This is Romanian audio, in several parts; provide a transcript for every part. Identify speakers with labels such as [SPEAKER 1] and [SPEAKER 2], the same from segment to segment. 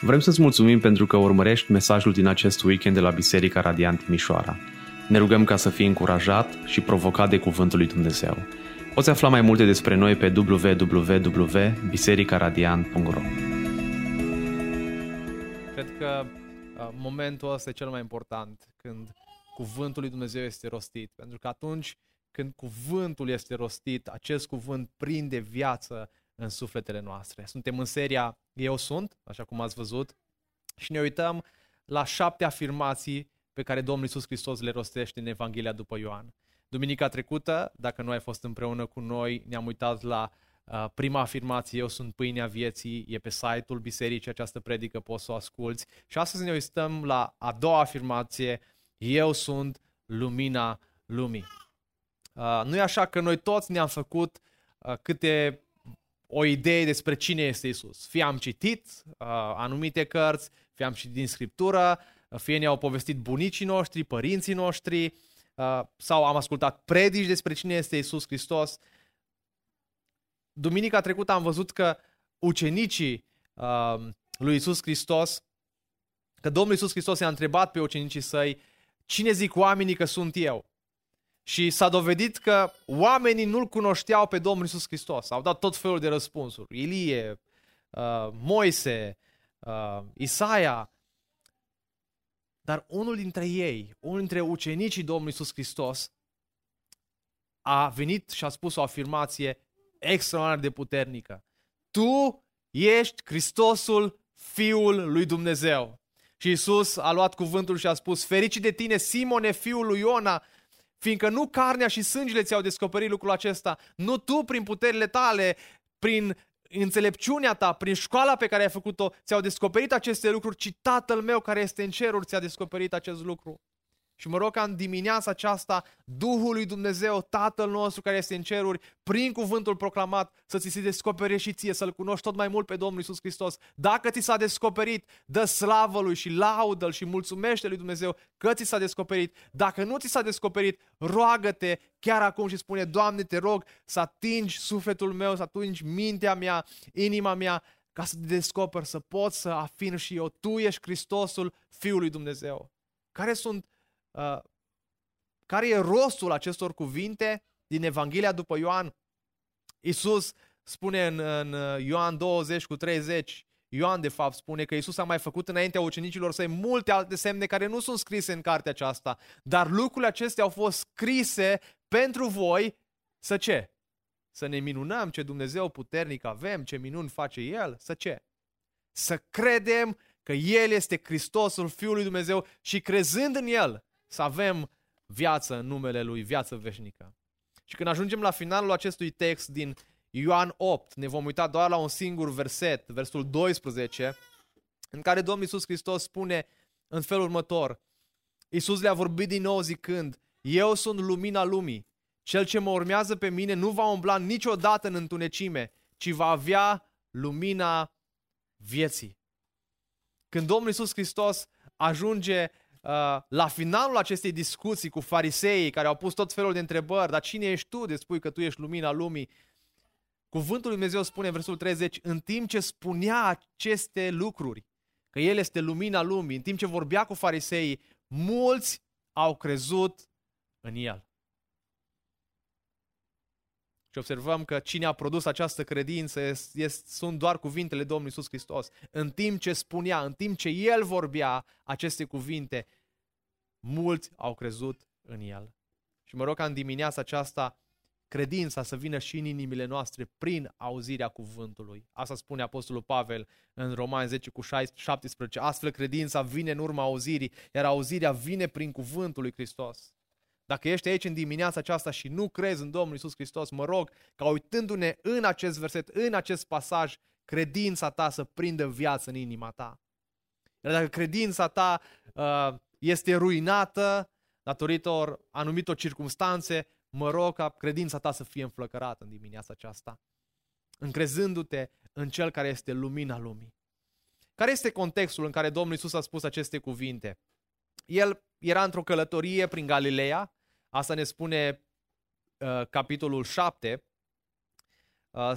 [SPEAKER 1] Vrem să-ți mulțumim pentru că urmărești mesajul din acest weekend de la Biserica Radiant Timișoara. Ne rugăm ca să fii încurajat și provocat de Cuvântul lui Dumnezeu. Poți afla mai multe despre noi pe www.bisericaradiant.ro
[SPEAKER 2] Cred că uh, momentul ăsta e cel mai important, când cuvântul lui Dumnezeu este rostit. Pentru că atunci când cuvântul este rostit, acest cuvânt prinde viață în sufletele noastre. Suntem în seria Eu sunt, așa cum ați văzut, și ne uităm la șapte afirmații pe care Domnul Iisus Hristos le rostește în Evanghelia după Ioan. Duminica trecută, dacă nu ai fost împreună cu noi, ne-am uitat la uh, prima afirmație, Eu sunt pâinea vieții, e pe site-ul bisericii această predică, poți să o asculți. Și astăzi ne uităm la a doua afirmație, Eu sunt lumina lumii. Uh, nu e așa că noi toți ne-am făcut uh, câte o idee despre cine este Isus. Fie am citit uh, anumite cărți, fie am citit din Scriptură, fie ne-au povestit bunicii noștri, părinții noștri, uh, sau am ascultat predici despre cine este Isus Hristos. Duminica trecută am văzut că ucenicii uh, lui Isus Hristos, că Domnul Isus Hristos i-a întrebat pe ucenicii săi, cine zic oamenii că sunt eu? Și s-a dovedit că oamenii nu-L cunoșteau pe Domnul Isus Hristos. Au dat tot felul de răspunsuri. Ilie, uh, Moise, uh, Isaia. Dar unul dintre ei, unul dintre ucenicii Domnului Isus Hristos, a venit și a spus o afirmație extraordinar de puternică. Tu ești Hristosul Fiul lui Dumnezeu. Și Isus a luat cuvântul și a spus, fericit de tine, Simone, fiul lui Iona, Fiindcă nu carnea și sângele ți-au descoperit lucrul acesta, nu tu prin puterile tale, prin înțelepciunea ta, prin școala pe care ai făcut-o, ți-au descoperit aceste lucruri, ci Tatăl meu care este în ceruri ți-a descoperit acest lucru. Și mă rog ca în dimineața aceasta Duhul lui Dumnezeu, Tatăl nostru care este în ceruri, prin cuvântul proclamat, să ți se descopere și ție, să-L cunoști tot mai mult pe Domnul Isus Hristos. Dacă ți s-a descoperit, dă slavă lui și laudă-L și mulțumește lui Dumnezeu că ți s-a descoperit. Dacă nu ți s-a descoperit, roagă-te chiar acum și spune, Doamne, te rog să atingi sufletul meu, să atingi mintea mea, inima mea, ca să te descoperi, să pot să afirm și eu, Tu ești Hristosul Fiului Dumnezeu. Care sunt Uh, care e rostul acestor cuvinte din Evanghelia după Ioan? Isus spune în, în Ioan 20 cu 30, Ioan de fapt spune că Isus a mai făcut înaintea ucenicilor săi multe alte semne care nu sunt scrise în cartea aceasta, dar lucrurile acestea au fost scrise pentru voi să ce? Să ne minunăm ce Dumnezeu puternic avem, ce minuni face El, să ce? Să credem că El este Hristosul Fiul lui Dumnezeu și crezând în El, să avem viață în numele Lui, viață veșnică. Și când ajungem la finalul acestui text din Ioan 8, ne vom uita doar la un singur verset, versul 12, în care Domnul Iisus Hristos spune în felul următor, Iisus le-a vorbit din nou zicând, Eu sunt lumina lumii, cel ce mă urmează pe mine nu va umbla niciodată în întunecime, ci va avea lumina vieții. Când Domnul Iisus Hristos ajunge Uh, la finalul acestei discuții cu fariseii care au pus tot felul de întrebări, dar cine ești tu de spui că tu ești lumina lumii? Cuvântul lui Dumnezeu spune în versul 30, în timp ce spunea aceste lucruri, că El este lumina lumii, în timp ce vorbea cu fariseii, mulți au crezut în El. Și observăm că cine a produs această credință este, este, sunt doar cuvintele Domnului Iisus Hristos. În timp ce spunea, în timp ce El vorbea aceste cuvinte, mulți au crezut în El. Și mă rog ca în dimineața aceasta credința să vină și în inimile noastre prin auzirea cuvântului. Asta spune Apostolul Pavel în Romani 10 cu 17. Astfel credința vine în urma auzirii, iar auzirea vine prin cuvântul lui Hristos. Dacă ești aici în dimineața aceasta și nu crezi în Domnul Isus Hristos, mă rog ca uitându-ne în acest verset, în acest pasaj, credința ta să prindă viață în inima ta. Iar dacă credința ta uh, este ruinată datorită anumitor circunstanțe, mă rog ca credința ta să fie înflăcărată în dimineața aceasta, încrezându-te în Cel care este lumina lumii. Care este contextul în care Domnul Isus a spus aceste cuvinte? El era într-o călătorie prin Galileea, asta ne spune uh, capitolul 7, uh,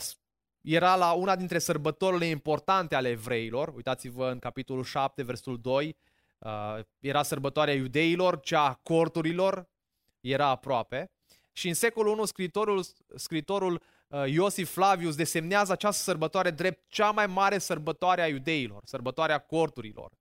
[SPEAKER 2] era la una dintre sărbătorile importante ale evreilor. Uitați-vă în capitolul 7, versul 2. Uh, era sărbătoarea iudeilor, cea a corturilor, era aproape. Și în secolul 1 scritorul, scritorul uh, Iosif Flavius desemnează această sărbătoare drept cea mai mare sărbătoare a iudeilor, sărbătoarea corturilor.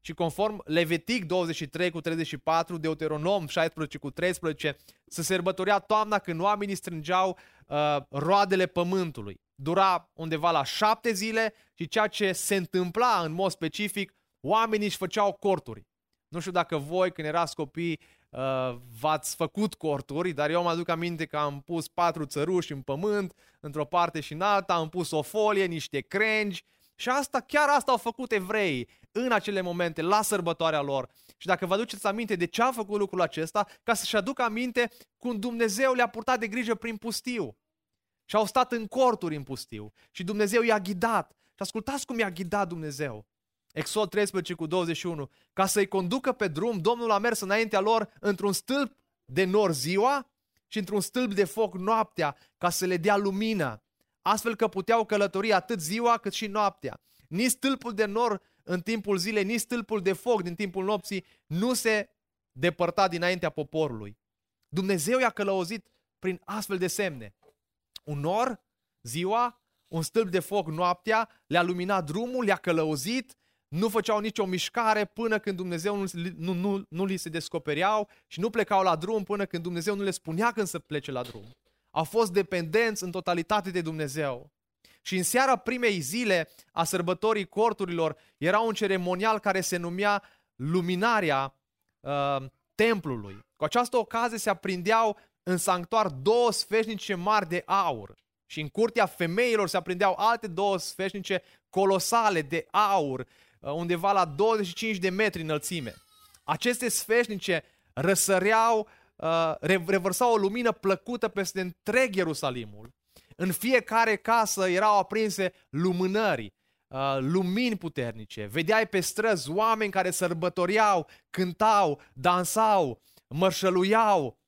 [SPEAKER 2] Și conform Levitic 23 cu 34, Deuteronom 16 cu 13, se sărbătorea toamna când oamenii strângeau uh, roadele pământului. Dura undeva la șapte zile și ceea ce se întâmpla în mod specific, oamenii își făceau corturi. Nu știu dacă voi, când erați copii, uh, v-ați făcut corturi, dar eu mă aduc aminte că am pus patru țăruși în pământ, într-o parte și în alta, am pus o folie, niște crengi și asta, chiar asta au făcut evreii în acele momente, la sărbătoarea lor. Și dacă vă aduceți aminte de ce a făcut lucrul acesta, ca să-și aducă aminte cum Dumnezeu le-a purtat de grijă prin pustiu. Și au stat în corturi în pustiu. Și Dumnezeu i-a ghidat. Și ascultați cum i-a ghidat Dumnezeu. Exod 13 cu 21. Ca să-i conducă pe drum, Domnul a mers înaintea lor într-un stâlp de nor ziua și într-un stâlp de foc noaptea, ca să le dea lumină, astfel că puteau călători atât ziua cât și noaptea. Nici stâlpul de nor în timpul zilei, nici stâlpul de foc din timpul nopții nu se depărta dinaintea poporului. Dumnezeu i-a călăuzit prin astfel de semne. Un nor ziua, un stâlp de foc noaptea, le-a luminat drumul, le-a călăuzit, nu făceau nicio mișcare până când Dumnezeu nu, nu, nu, nu li se descopereau și nu plecau la drum până când Dumnezeu nu le spunea când să plece la drum. Au fost dependenți în totalitate de Dumnezeu. Și în seara primei zile a sărbătorii corturilor era un ceremonial care se numea luminarea uh, templului. Cu această ocazie se aprindeau în sanctuar două sfeșnice mari de aur. Și în curtea femeilor se aprindeau alte două sfeșnice colosale de aur, uh, undeva la 25 de metri înălțime. Aceste sfeșnice răsăreau, uh, revărsau o lumină plăcută peste întreg Ierusalimul. În fiecare casă erau aprinse lumânări, uh, lumini puternice. Vedeai pe străzi oameni care sărbătoreau, cântau, dansau, mărșăluiau,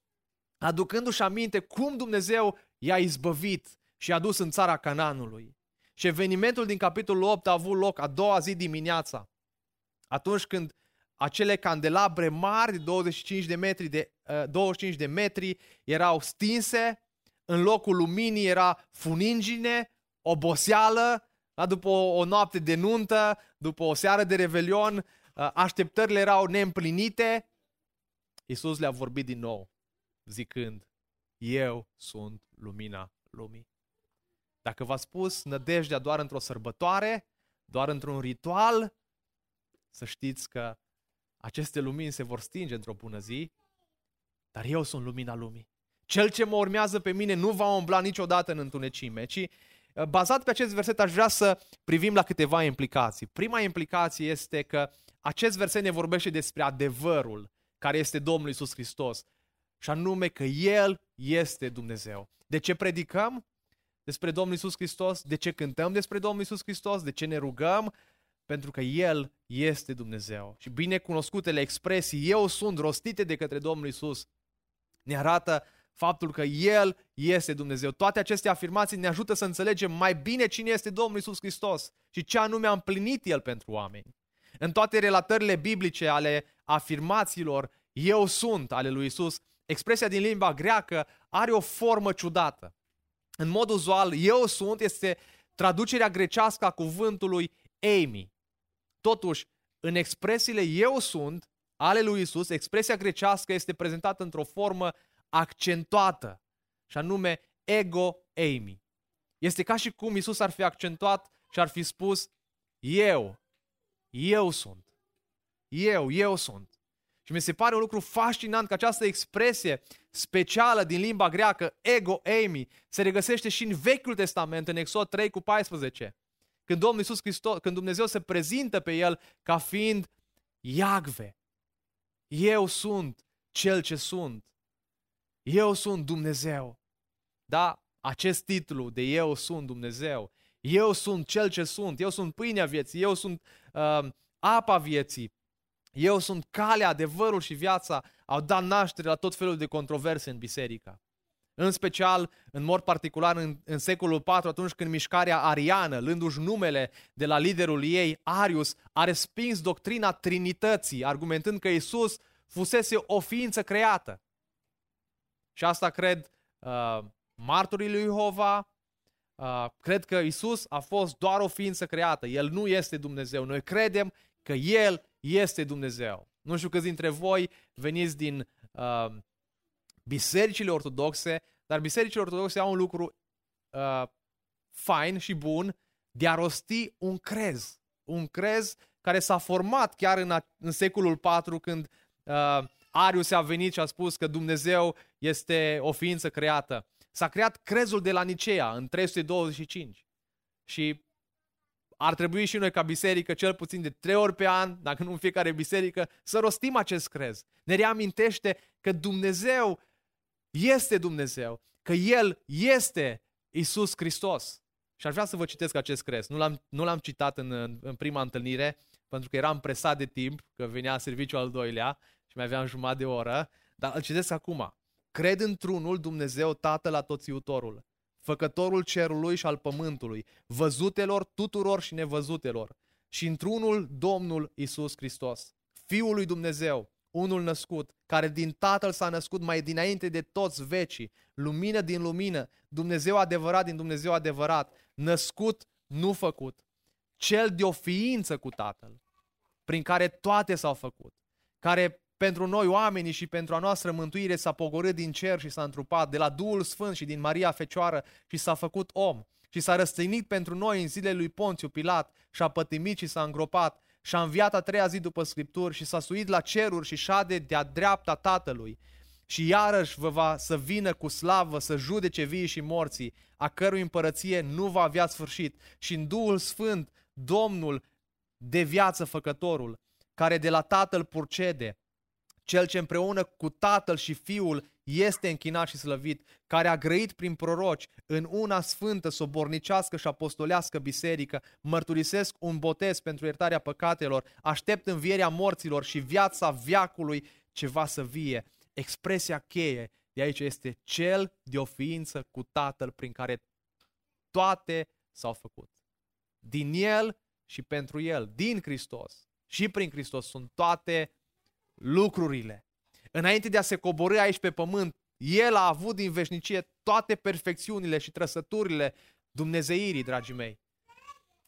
[SPEAKER 2] aducându-și aminte cum Dumnezeu i-a izbăvit și a dus în țara Cananului. Și evenimentul din capitolul 8 a avut loc a doua zi dimineața, atunci când acele candelabre mari de 25 de metri, de, uh, 25 de metri erau stinse în locul luminii era funingine, oboseală, da? după o, o noapte de nuntă, după o seară de revelion, uh, așteptările erau neîmplinite. Iisus le-a vorbit din nou, zicând, eu sunt lumina lumii. Dacă v-a spus nădejdea doar într-o sărbătoare, doar într-un ritual, să știți că aceste lumini se vor stinge într-o bună zi, dar eu sunt lumina lumii. Cel ce mă urmează pe mine nu va umbla niciodată în întunecime, ci uh, bazat pe acest verset aș vrea să privim la câteva implicații. Prima implicație este că acest verset ne vorbește despre adevărul care este Domnul Isus Hristos și anume că El este Dumnezeu. De ce predicăm despre Domnul Isus Hristos? De ce cântăm despre Domnul Isus Hristos? De ce ne rugăm? Pentru că El este Dumnezeu. Și binecunoscutele expresii eu sunt rostite de către Domnul Isus ne arată faptul că El este Dumnezeu. Toate aceste afirmații ne ajută să înțelegem mai bine cine este Domnul Isus Hristos și ce anume a împlinit El pentru oameni. În toate relatările biblice ale afirmațiilor eu sunt ale lui Isus, expresia din limba greacă are o formă ciudată. În mod uzual, eu sunt este traducerea grecească a cuvântului Amy. Totuși, în expresiile eu sunt ale lui Isus, expresia grecească este prezentată într-o formă accentuată, și anume ego eimi. Este ca și cum Isus ar fi accentuat și ar fi spus, eu, eu sunt. Eu, eu sunt. Și mi se pare un lucru fascinant că această expresie specială din limba greacă, ego eimi, se regăsește și în Vechiul Testament, în Exod 3 cu 14. Când Domnul Iisus Hristos, când Dumnezeu se prezintă pe el ca fiind Iagve. Eu sunt cel ce sunt. Eu sunt Dumnezeu. Da, acest titlu de Eu sunt Dumnezeu, eu sunt cel ce sunt, eu sunt pâinea vieții, eu sunt uh, apa vieții, eu sunt calea, adevărul și viața, au dat naștere la tot felul de controverse în biserică. În special, în mod particular, în, în secolul IV, atunci când mișcarea ariană, lându-și numele de la liderul ei, Arius, a respins doctrina Trinității, argumentând că Isus fusese o ființă creată. Și asta cred uh, marturii lui Jehova, uh, cred că Isus a fost doar o ființă creată. El nu este Dumnezeu. Noi credem că El este Dumnezeu. Nu știu câți dintre voi veniți din uh, bisericile ortodoxe, dar bisericile ortodoxe au un lucru uh, fain și bun de a rosti un crez. Un crez care s-a format chiar în, a, în secolul IV când uh, Arius a venit și a spus că Dumnezeu este o ființă creată. S-a creat crezul de la Nicea în 325. Și ar trebui și noi ca biserică, cel puțin de trei ori pe an, dacă nu în fiecare biserică, să rostim acest crez. Ne reamintește că Dumnezeu este Dumnezeu, că El este Isus Hristos. Și aș vrea să vă citesc acest crez. Nu l-am, nu l-am citat în, în prima întâlnire, pentru că eram presat de timp, că venea serviciul al doilea și mai aveam jumătate de oră, dar îl citesc acum. Cred într-unul Dumnezeu Tatăl Atoțiutorul, făcătorul cerului și al pământului, văzutelor tuturor și nevăzutelor, și într-unul Domnul Isus Hristos, Fiul lui Dumnezeu, unul născut, care din Tatăl s-a născut mai dinainte de toți vecii, lumină din lumină, Dumnezeu adevărat din Dumnezeu adevărat, născut, nu făcut, cel de o ființă cu Tatăl, prin care toate s-au făcut, care pentru noi oamenii și pentru a noastră mântuire s-a pogorât din cer și s-a întrupat de la Duhul Sfânt și din Maria Fecioară și s-a făcut om. Și s-a răstignit pentru noi în zilele lui Ponțiu Pilat și a pătimit și s-a îngropat și a înviat a treia zi după Scripturi și s-a suit la ceruri și șade de-a dreapta Tatălui. Și iarăși vă va să vină cu slavă să judece vii și morții, a cărui împărăție nu va avea sfârșit. Și în Duhul Sfânt Domnul de viață făcătorul, care de la Tatăl purcede, cel ce împreună cu Tatăl și Fiul este închinat și slăvit, care a grăit prin proroci în una sfântă, sobornicească și apostolească biserică, mărturisesc un botez pentru iertarea păcatelor, aștept învierea morților și viața viacului ce va să vie. Expresia cheie de aici este cel de o ființă cu Tatăl prin care toate s-au făcut. Din El și pentru El, din Hristos și prin Hristos sunt toate lucrurile. Înainte de a se coborâ aici pe pământ, El a avut din veșnicie toate perfecțiunile și trăsăturile Dumnezeirii, dragii mei.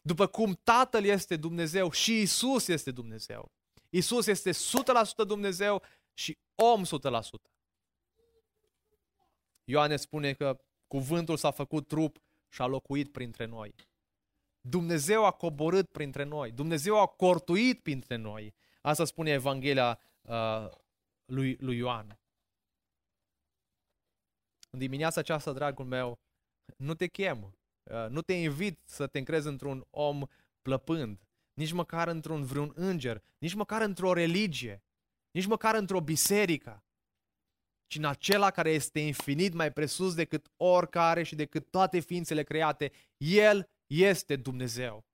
[SPEAKER 2] După cum Tatăl este Dumnezeu și Isus este Dumnezeu. Isus este 100% Dumnezeu și om 100%. Ioane spune că cuvântul s-a făcut trup și a locuit printre noi. Dumnezeu a coborât printre noi. Dumnezeu a cortuit printre noi. Asta spune Evanghelia uh, lui, lui Ioan. În dimineața aceasta, dragul meu, nu te chem, uh, nu te invit să te încrezi într-un om plăpând, nici măcar într-un vreun înger, nici măcar într-o religie, nici măcar într-o biserică, ci în acela care este infinit mai presus decât oricare și decât toate ființele create. El este Dumnezeu.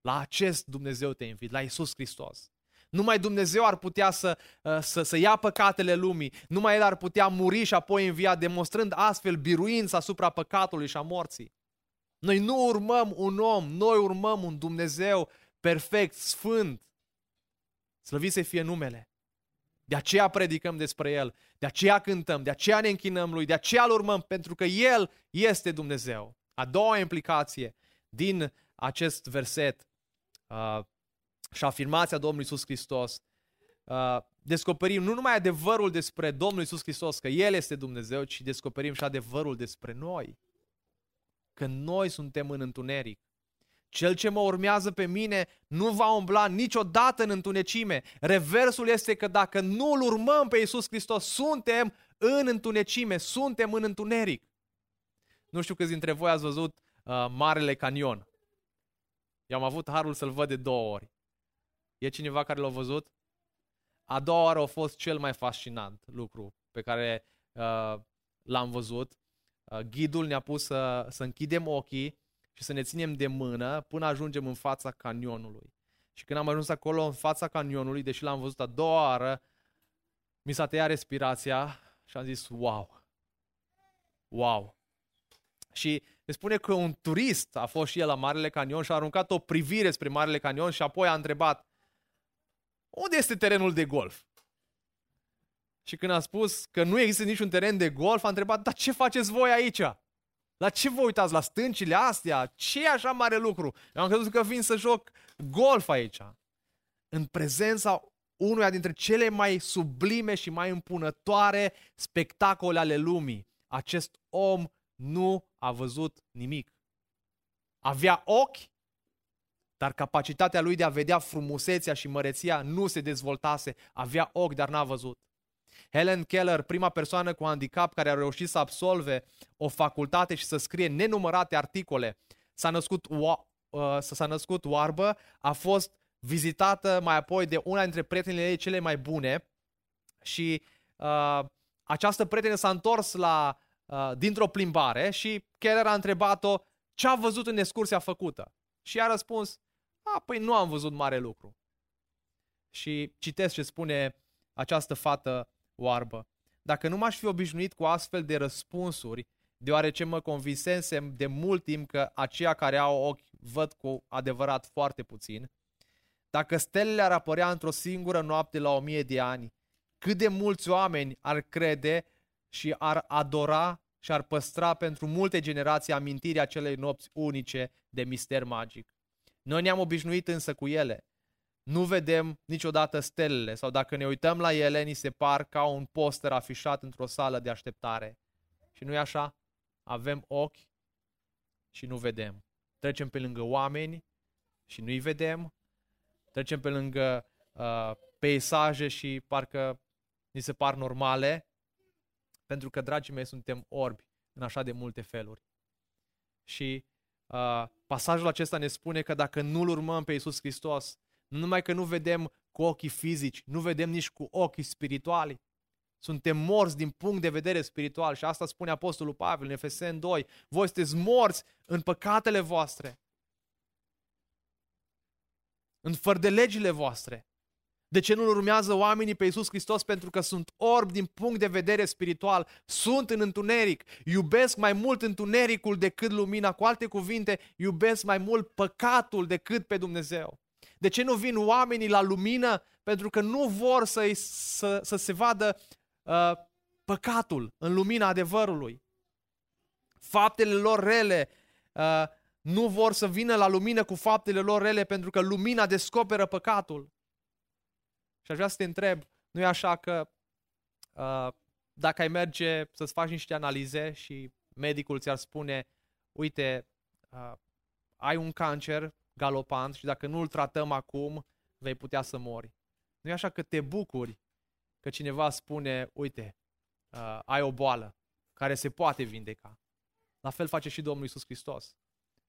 [SPEAKER 2] La acest Dumnezeu te invit, la Isus Hristos. Numai Dumnezeu ar putea să, uh, să, să ia păcatele lumii. Numai El ar putea muri și apoi învia, demonstrând astfel biruința asupra păcatului și a morții. Noi nu urmăm un om, noi urmăm un Dumnezeu perfect, sfânt. Slăvit să fie numele. De aceea predicăm despre El, de aceea cântăm, de aceea ne închinăm Lui, de aceea îl urmăm, pentru că El este Dumnezeu. A doua implicație din acest verset uh, și afirmația Domnului Isus Hristos, uh, descoperim nu numai adevărul despre Domnul Isus Hristos, că El este Dumnezeu, ci descoperim și adevărul despre noi. Că noi suntem în întuneric. Cel ce mă urmează pe mine nu va umbla niciodată în întunecime. Reversul este că dacă nu îl urmăm pe Isus Hristos, suntem în întunecime, suntem în întuneric. Nu știu câți dintre voi ați văzut uh, Marele Canion. Eu am avut harul să-l văd de două ori. E cineva care l-a văzut? A doua oară a fost cel mai fascinant lucru pe care uh, l-am văzut. Uh, ghidul ne-a pus să, să închidem ochii și să ne ținem de mână până ajungem în fața canionului. Și când am ajuns acolo în fața canionului, deși l-am văzut a doua oară, mi s-a tăiat respirația și am zis, wow, Wow! Și se spune că un turist a fost și el la Marele Canion și a aruncat o privire spre Marele Canion și apoi a întrebat unde este terenul de golf? Și când a spus că nu există niciun teren de golf, a întrebat, dar ce faceți voi aici? La ce vă uitați? La stâncile astea? ce e așa mare lucru? Eu am crezut că vin să joc golf aici. În prezența unuia dintre cele mai sublime și mai împunătoare spectacole ale lumii, acest om nu a văzut nimic. Avea ochi, dar capacitatea lui de a vedea frumusețea și măreția nu se dezvoltase. Avea ochi, dar n-a văzut. Helen Keller, prima persoană cu handicap care a reușit să absolve o facultate și să scrie nenumărate articole, s-a născut, uh, s-a născut oarbă, a fost vizitată mai apoi de una dintre prietenele ei cele mai bune și uh, această prietenă s-a întors la, uh, dintr-o plimbare și Keller a întrebat-o ce a văzut în excursia făcută. Și a răspuns, a, păi nu am văzut mare lucru. Și citesc ce spune această fată oarbă. Dacă nu m-aș fi obișnuit cu astfel de răspunsuri, deoarece mă convinsesem de mult timp că aceia care au ochi văd cu adevărat foarte puțin, dacă stelele ar apărea într-o singură noapte la o mie de ani, cât de mulți oameni ar crede și ar adora și ar păstra pentru multe generații amintirea acelei nopți unice de mister magic. Noi ne-am obișnuit însă cu ele nu vedem niciodată stelele sau dacă ne uităm la ele, ni se par ca un poster afișat într-o sală de așteptare. Și nu e așa? Avem ochi și nu vedem. Trecem pe lângă oameni și nu-i vedem. Trecem pe lângă uh, peisaje și parcă ni se par normale. Pentru că, dragii mei, suntem orbi în așa de multe feluri. Și uh, pasajul acesta ne spune că dacă nu-L urmăm pe Iisus Hristos, nu numai că nu vedem cu ochii fizici, nu vedem nici cu ochii spirituali. Suntem morți din punct de vedere spiritual și asta spune Apostolul Pavel în Efesen 2. Voi sunteți morți în păcatele voastre, în fără de legile voastre. De ce nu urmează oamenii pe Iisus Hristos? Pentru că sunt orbi din punct de vedere spiritual, sunt în întuneric, iubesc mai mult întunericul decât lumina. Cu alte cuvinte, iubesc mai mult păcatul decât pe Dumnezeu. De ce nu vin oamenii la lumină? Pentru că nu vor să, să, să se vadă uh, păcatul în lumina adevărului. Faptele lor rele uh, nu vor să vină la lumină cu faptele lor rele pentru că lumina descoperă păcatul. Și aș vrea să te întreb, nu e așa că uh, dacă ai merge să-ți faci niște analize și medicul ți-ar spune, uite, uh, ai un cancer, galopant și dacă nu îl tratăm acum, vei putea să mori. Nu e așa că te bucuri că cineva spune, uite, uh, ai o boală care se poate vindeca. La fel face și Domnul Isus Hristos.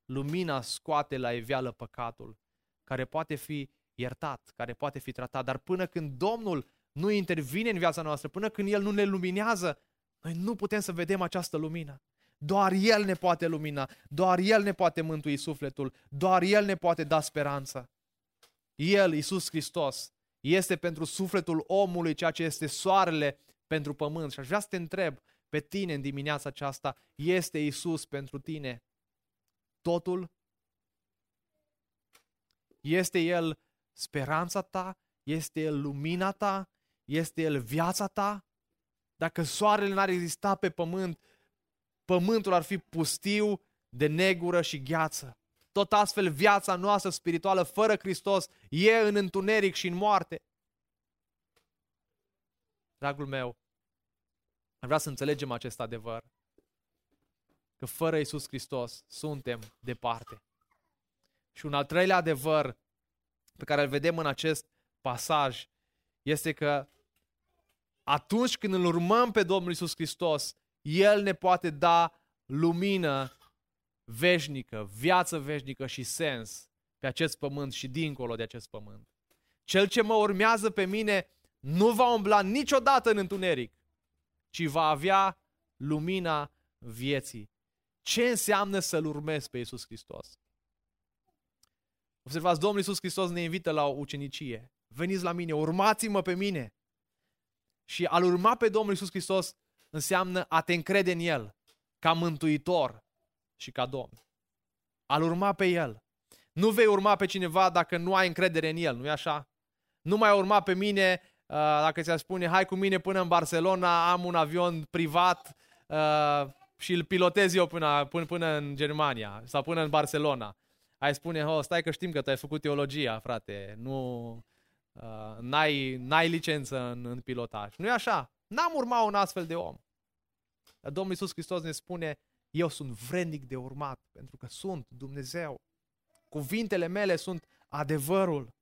[SPEAKER 2] Lumina scoate la evială păcatul, care poate fi iertat, care poate fi tratat, dar până când Domnul nu intervine în viața noastră, până când El nu ne luminează, noi nu putem să vedem această lumină. Doar El ne poate lumina, doar El ne poate mântui sufletul, doar El ne poate da speranță. El, Iisus Hristos, este pentru sufletul omului ceea ce este soarele pentru pământ. Și aș vrea să te întreb pe tine în dimineața aceasta, este Iisus pentru tine totul? Este El speranța ta? Este El lumina ta? Este El viața ta? Dacă soarele n-ar exista pe pământ, pământul ar fi pustiu de negură și gheață. Tot astfel viața noastră spirituală fără Hristos e în întuneric și în moarte. Dragul meu, am vrea să înțelegem acest adevăr. Că fără Isus Hristos suntem departe. Și un al treilea adevăr pe care îl vedem în acest pasaj este că atunci când îl urmăm pe Domnul Isus Hristos, el ne poate da lumină veșnică, viață veșnică și sens pe acest pământ și dincolo de acest pământ. Cel ce mă urmează pe mine nu va umbla niciodată în întuneric, ci va avea lumina vieții. Ce înseamnă să-L urmezi pe Iisus Hristos? Observați, Domnul Iisus Hristos ne invită la o ucenicie. Veniți la mine, urmați-mă pe mine. Și al urma pe Domnul Iisus Hristos înseamnă a te încrede în El. ca mântuitor și ca Domn. Al urma pe El. Nu vei urma pe cineva dacă nu ai încredere în El, nu-i așa? Nu mai urma pe mine uh, dacă ți-a spune hai cu mine până în Barcelona, am un avion privat uh, și îl pilotez eu până, până, până în Germania sau până în Barcelona. Ai spune, oh, stai că știm că tu ai făcut teologia, frate, nu, uh, n-ai, n-ai licență în, în pilotaj. Nu e așa? N-am urmat un astfel de om. Dar Domnul Iisus Hristos ne spune, eu sunt vrednic de urmat, pentru că sunt Dumnezeu. Cuvintele mele sunt adevărul.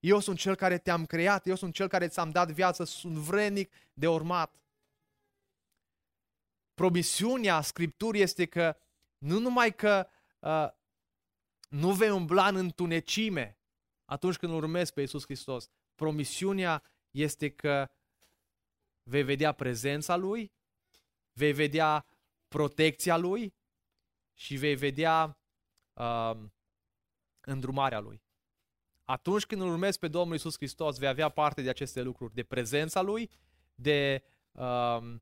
[SPEAKER 2] Eu sunt cel care te-am creat, eu sunt cel care ți-am dat viață, sunt vrednic de urmat. Promisiunea Scripturii este că nu numai că uh, nu vei umbla în întunecime atunci când urmezi pe Iisus Hristos, promisiunea este că vei vedea prezența Lui, vei vedea protecția Lui și vei vedea uh, îndrumarea Lui. Atunci când îl urmezi pe Domnul Isus Hristos, vei avea parte de aceste lucruri, de prezența Lui, de uh,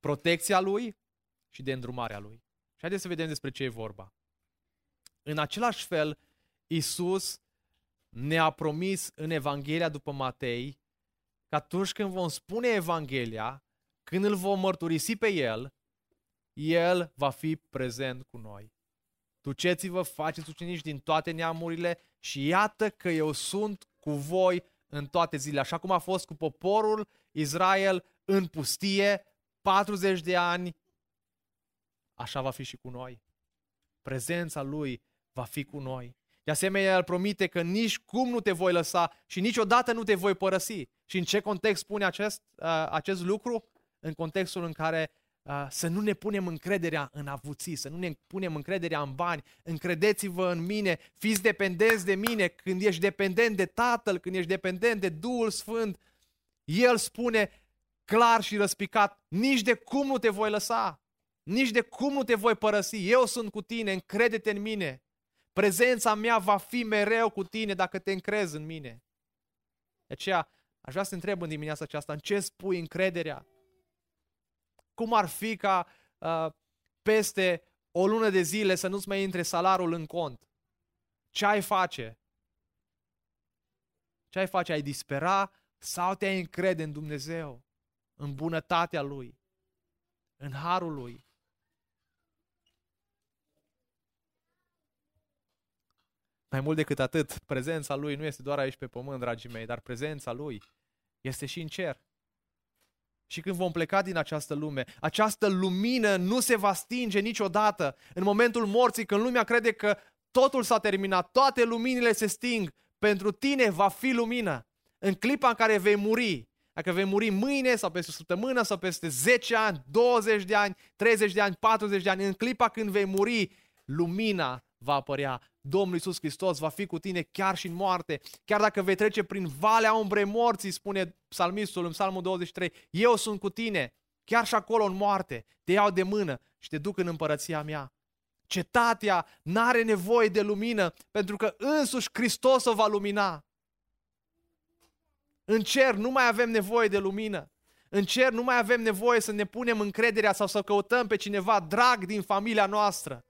[SPEAKER 2] protecția Lui și de îndrumarea Lui. Și haideți să vedem despre ce e vorba. În același fel, Isus ne-a promis în Evanghelia după Matei că atunci când vom spune Evanghelia, când îl vom mărturisi pe El, El va fi prezent cu noi. Duceți-vă, faceți ucenici din toate neamurile și iată că eu sunt cu voi în toate zilele. Așa cum a fost cu poporul Israel în pustie 40 de ani, așa va fi și cu noi. Prezența Lui va fi cu noi. De asemenea, El promite că nici cum nu te voi lăsa și niciodată nu te voi părăsi. Și în ce context spune acest, uh, acest lucru? În contextul în care uh, să nu ne punem încrederea în avuții, să nu ne punem încrederea în bani. Încredeți-vă în mine, fiți dependenți de mine. Când ești dependent de Tatăl, când ești dependent de Duhul Sfânt, El spune clar și răspicat, nici de cum nu te voi lăsa, nici de cum nu te voi părăsi. Eu sunt cu tine, încrede-te în mine. Prezența mea va fi mereu cu tine dacă te încrezi în mine. De aceea, aș vrea să te întreb în dimineața aceasta, în ce spui încrederea? Cum ar fi ca uh, peste o lună de zile să nu-ți mai intre salarul în cont? Ce ai face? Ce ai face? Ai dispera sau te-ai încrede în Dumnezeu? În bunătatea Lui? În harul Lui? Mai mult decât atât, prezența Lui nu este doar aici pe pământ, dragii mei, dar prezența Lui este și în cer. Și când vom pleca din această lume, această lumină nu se va stinge niciodată. În momentul morții, când lumea crede că totul s-a terminat, toate luminile se sting, pentru tine va fi lumină. În clipa în care vei muri, dacă vei muri mâine sau peste o săptămână sau peste 10 ani, 20 de ani, 30 de ani, 40 de ani, în clipa când vei muri, lumina va apărea. Domnul Iisus Hristos va fi cu tine chiar și în moarte. Chiar dacă vei trece prin valea umbrei morții, spune psalmistul în psalmul 23, eu sunt cu tine, chiar și acolo în moarte, te iau de mână și te duc în împărăția mea. Cetatea n-are nevoie de lumină pentru că însuși Hristos o va lumina. În cer nu mai avem nevoie de lumină. În cer nu mai avem nevoie să ne punem încrederea sau să căutăm pe cineva drag din familia noastră.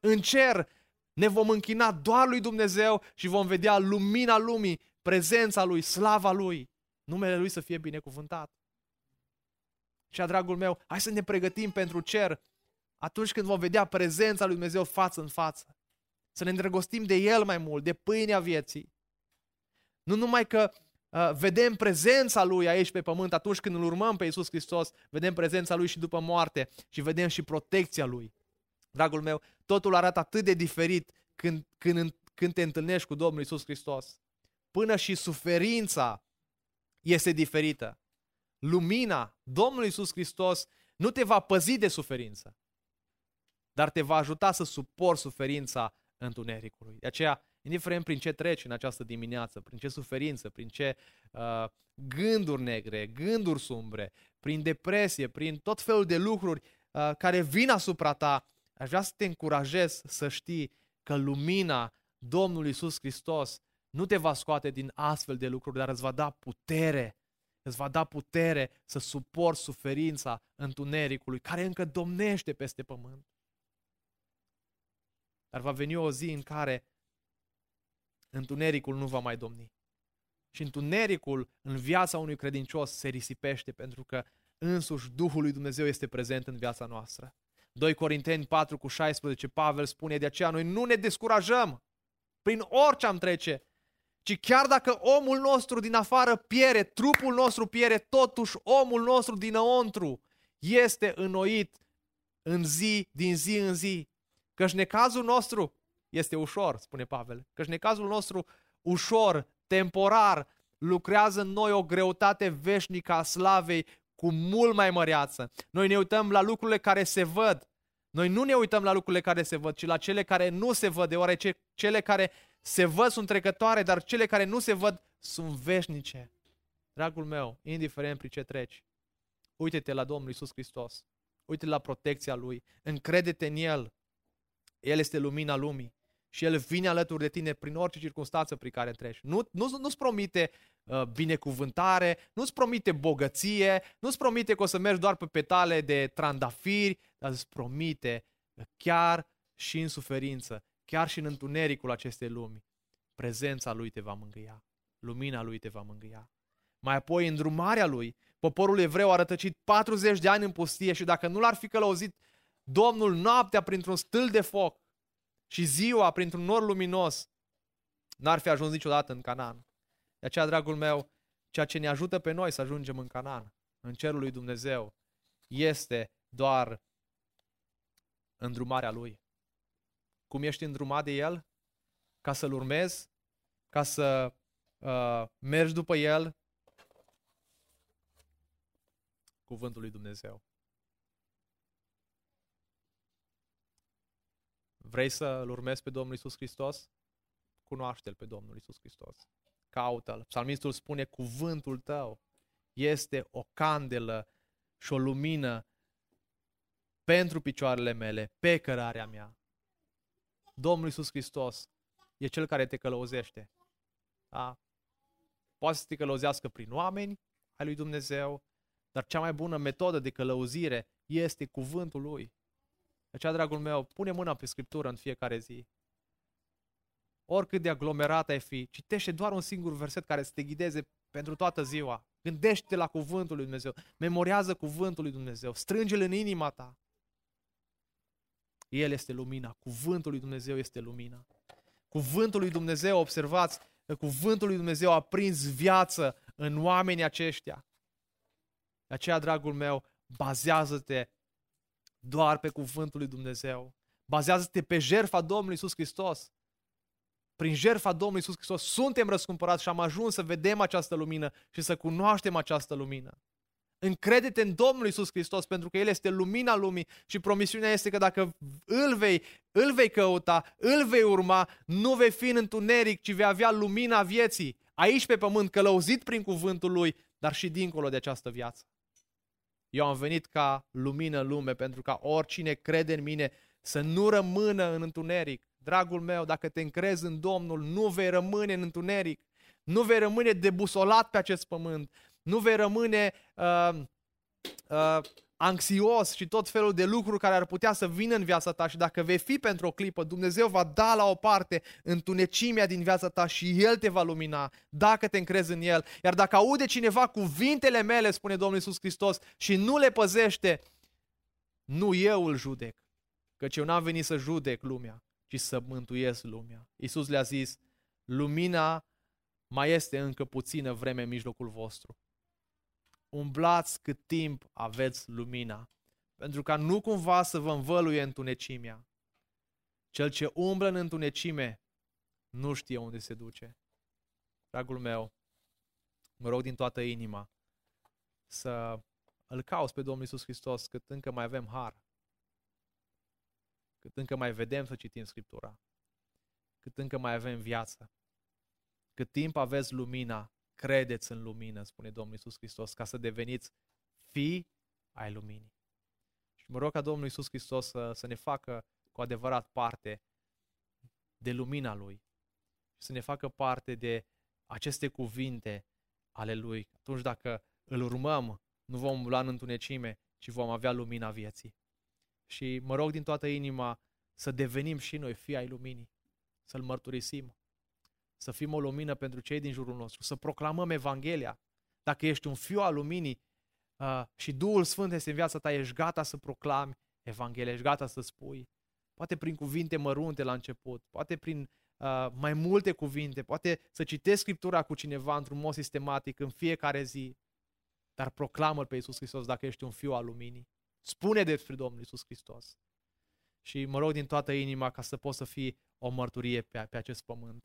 [SPEAKER 2] În cer ne vom închina doar lui Dumnezeu și vom vedea lumina lumii, prezența lui, slava lui. Numele lui să fie binecuvântat. Și a dragul meu, hai să ne pregătim pentru cer atunci când vom vedea prezența lui Dumnezeu față în față. Să ne îndrăgostim de El mai mult, de pâinea vieții. Nu numai că uh, vedem prezența Lui aici pe pământ atunci când îl urmăm pe Iisus Hristos, vedem prezența Lui și după moarte și vedem și protecția Lui. Dragul meu, totul arată atât de diferit când, când, când te întâlnești cu Domnul Isus Hristos. Până și suferința este diferită. Lumina, Domnul Isus Hristos, nu te va păzi de suferință, dar te va ajuta să suporți suferința întunericului. De aceea, indiferent prin ce treci în această dimineață, prin ce suferință, prin ce uh, gânduri negre, gânduri sumbre, prin depresie, prin tot felul de lucruri uh, care vin asupra ta, Aș vrea să te încurajez să știi că lumina Domnului Isus Hristos nu te va scoate din astfel de lucruri, dar îți va da putere îți va da putere să suporți suferința întunericului care încă domnește peste pământ. Dar va veni o zi în care întunericul nu va mai domni. Și întunericul în viața unui credincios se risipește pentru că însuși Duhul lui Dumnezeu este prezent în viața noastră. 2 Corinteni 4 cu 16, Pavel spune, de aceea noi nu ne descurajăm prin orice am trece, ci chiar dacă omul nostru din afară piere, trupul nostru piere, totuși omul nostru dinăuntru este înnoit în zi, din zi în zi. Căci necazul nostru este ușor, spune Pavel, căci necazul nostru ușor, temporar, lucrează în noi o greutate veșnică a slavei cu mult mai măreață. Noi ne uităm la lucrurile care se văd. Noi nu ne uităm la lucrurile care se văd, ci la cele care nu se văd, deoarece cele care se văd sunt trecătoare, dar cele care nu se văd sunt veșnice. Dragul meu, indiferent prin ce treci, uite-te la Domnul Isus Hristos. Uite la protecția Lui. Încrede-te în El. El este lumina lumii și El vine alături de tine prin orice circunstanță prin care treci. Nu, nu, nu-ți promite uh, binecuvântare, nu-ți promite bogăție, nu-ți promite că o să mergi doar pe petale de trandafiri, dar îți promite chiar și în suferință, chiar și în întunericul acestei lumi, prezența Lui te va mângâia, lumina Lui te va mângâia. Mai apoi, îndrumarea Lui, poporul evreu a rătăcit 40 de ani în pustie și dacă nu l-ar fi călăuzit Domnul noaptea printr-un stâl de foc, și ziua printr-un nor luminos, n-ar fi ajuns niciodată în Canaan. De aceea, dragul meu, ceea ce ne ajută pe noi să ajungem în Canaan, în cerul lui Dumnezeu, este doar îndrumarea Lui. Cum ești îndrumat de El? Ca să-L urmezi? Ca să uh, mergi după El? Cuvântul lui Dumnezeu. Vrei să-L urmezi pe Domnul Isus Hristos? Cunoaște-L pe Domnul Isus Hristos. Caută-L. Psalmistul spune, cuvântul tău este o candelă și o lumină pentru picioarele mele, pe cărarea mea. Domnul Isus Hristos e Cel care te călăuzește. Da? Poate să te călăuzească prin oameni ai lui Dumnezeu, dar cea mai bună metodă de călăuzire este cuvântul Lui. De aceea, dragul meu, pune mâna pe Scriptură în fiecare zi. Oricât de aglomerat ai fi, citește doar un singur verset care să te ghideze pentru toată ziua. Gândește-te la cuvântul lui Dumnezeu. Memorează cuvântul lui Dumnezeu. Strânge-l în inima ta. El este lumina. Cuvântul lui Dumnezeu este lumina. Cuvântul lui Dumnezeu, observați, cuvântul lui Dumnezeu a prins viață în oamenii aceștia. De aceea, dragul meu, bazează-te doar pe cuvântul lui Dumnezeu. Bazează-te pe jertfa Domnului Isus Hristos. Prin jertfa Domnului Isus Hristos suntem răscumpărați și am ajuns să vedem această lumină și să cunoaștem această lumină. Încrede-te în Domnul Isus Hristos pentru că El este lumina lumii și promisiunea este că dacă îl vei, îl vei căuta, îl vei urma, nu vei fi în întuneric, ci vei avea lumina vieții aici pe pământ, călăuzit prin cuvântul Lui, dar și dincolo de această viață. Eu am venit ca lumină în lume pentru ca oricine crede în mine să nu rămână în întuneric. Dragul meu, dacă te încrezi în Domnul, nu vei rămâne în întuneric. Nu vei rămâne debusolat pe acest pământ. Nu vei rămâne uh, uh, anxios și tot felul de lucruri care ar putea să vină în viața ta și dacă vei fi pentru o clipă, Dumnezeu va da la o parte întunecimea din viața ta și El te va lumina dacă te încrezi în El. Iar dacă aude cineva cuvintele mele, spune Domnul Iisus Hristos, și nu le păzește, nu eu îl judec, căci eu n-am venit să judec lumea, ci să mântuiesc lumea. Iisus le-a zis, lumina mai este încă puțină vreme în mijlocul vostru umblați cât timp aveți lumina, pentru ca nu cumva să vă învăluie întunecimea. Cel ce umblă în întunecime nu știe unde se duce. Dragul meu, mă rog din toată inima să îl cauți pe Domnul Isus Hristos cât încă mai avem har, cât încă mai vedem să citim Scriptura, cât încă mai avem viață, cât timp aveți lumina, credeți în lumină, spune Domnul Isus Hristos, ca să deveniți fii ai luminii. Și mă rog ca Domnul Isus Hristos să, să ne facă cu adevărat parte de lumina Lui și să ne facă parte de aceste cuvinte ale Lui. Atunci dacă îl urmăm, nu vom lua în întunecime, ci vom avea lumina vieții. Și mă rog din toată inima să devenim și noi fii ai luminii, să-L mărturisim, să fim o lumină pentru cei din jurul nostru, să proclamăm Evanghelia. Dacă ești un fiu al luminii uh, și Duhul Sfânt este în viața ta, ești gata să proclami Evanghelia, ești gata să spui. Poate prin cuvinte mărunte la început, poate prin uh, mai multe cuvinte, poate să citești Scriptura cu cineva într-un mod sistematic în fiecare zi, dar proclamă pe Iisus Hristos dacă ești un fiu al luminii. Spune despre Domnul Iisus Hristos. Și mă rog din toată inima ca să poți să fii o mărturie pe, pe acest pământ.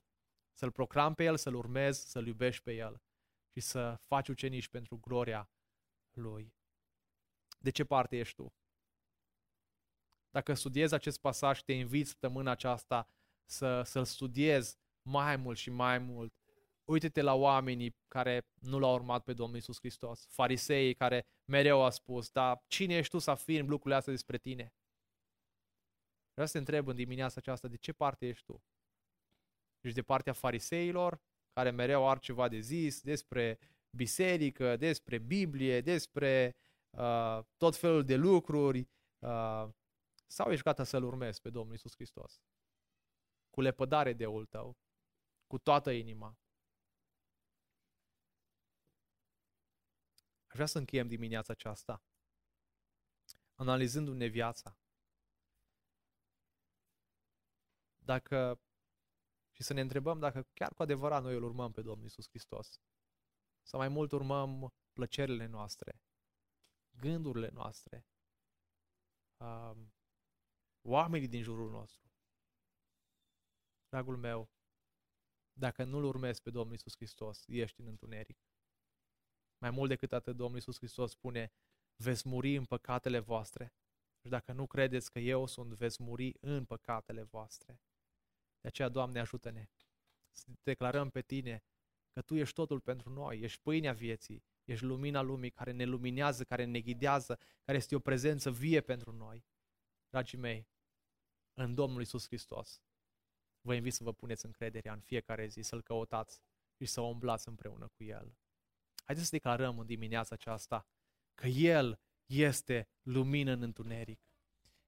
[SPEAKER 2] Să-L proclam pe El, să-L urmezi, să-L iubești pe El și să faci ucenici pentru gloria Lui. De ce parte ești tu? Dacă studiezi acest pasaj, te invit săptămâna aceasta să, să-l studiezi mai mult și mai mult. Uite-te la oamenii care nu l-au urmat pe Domnul Isus Hristos, fariseii care mereu au spus, dar cine ești tu să afirmi lucrurile astea despre tine? Vreau să te întreb în dimineața aceasta, de ce parte ești tu? Ești de partea fariseilor, care mereu au ceva de zis despre biserică, despre Biblie, despre uh, tot felul de lucruri, uh, sau ești gata să-L urmezi pe Domnul Isus Hristos? Cu lepădare de ul tău, cu toată inima. Aș vrea să încheiem dimineața aceasta, analizându-ne viața. Dacă și să ne întrebăm dacă chiar cu adevărat noi îl urmăm pe Domnul Isus Hristos. Sau mai mult urmăm plăcerile noastre, gândurile noastre, um, oamenii din jurul nostru. Dragul meu, dacă nu-L urmezi pe Domnul Isus Hristos, ești în întuneric. Mai mult decât atât, Domnul Isus Hristos spune, veți muri în păcatele voastre. Și dacă nu credeți că eu sunt, veți muri în păcatele voastre. De aceea, Doamne, ajută-ne să declarăm pe Tine că Tu ești totul pentru noi, ești pâinea vieții, ești lumina lumii care ne luminează, care ne ghidează, care este o prezență vie pentru noi. Dragii mei, în Domnul Isus Hristos, vă invit să vă puneți încrederea în fiecare zi, să-L căutați și să o umblați împreună cu El. Haideți să declarăm în dimineața aceasta că El este lumină în întuneric,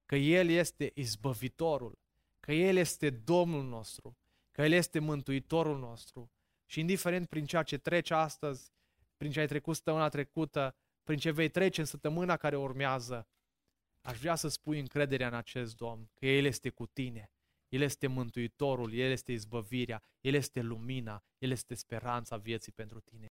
[SPEAKER 2] că El este izbăvitorul, că El este Domnul nostru, că El este Mântuitorul nostru și indiferent prin ceea ce trece astăzi, prin ce ai trecut săptămâna trecută, prin ce vei trece în săptămâna care urmează, aș vrea să spui încrederea în acest Domn, că El este cu tine, El este Mântuitorul, El este izbăvirea, El este lumina, El este speranța vieții pentru tine.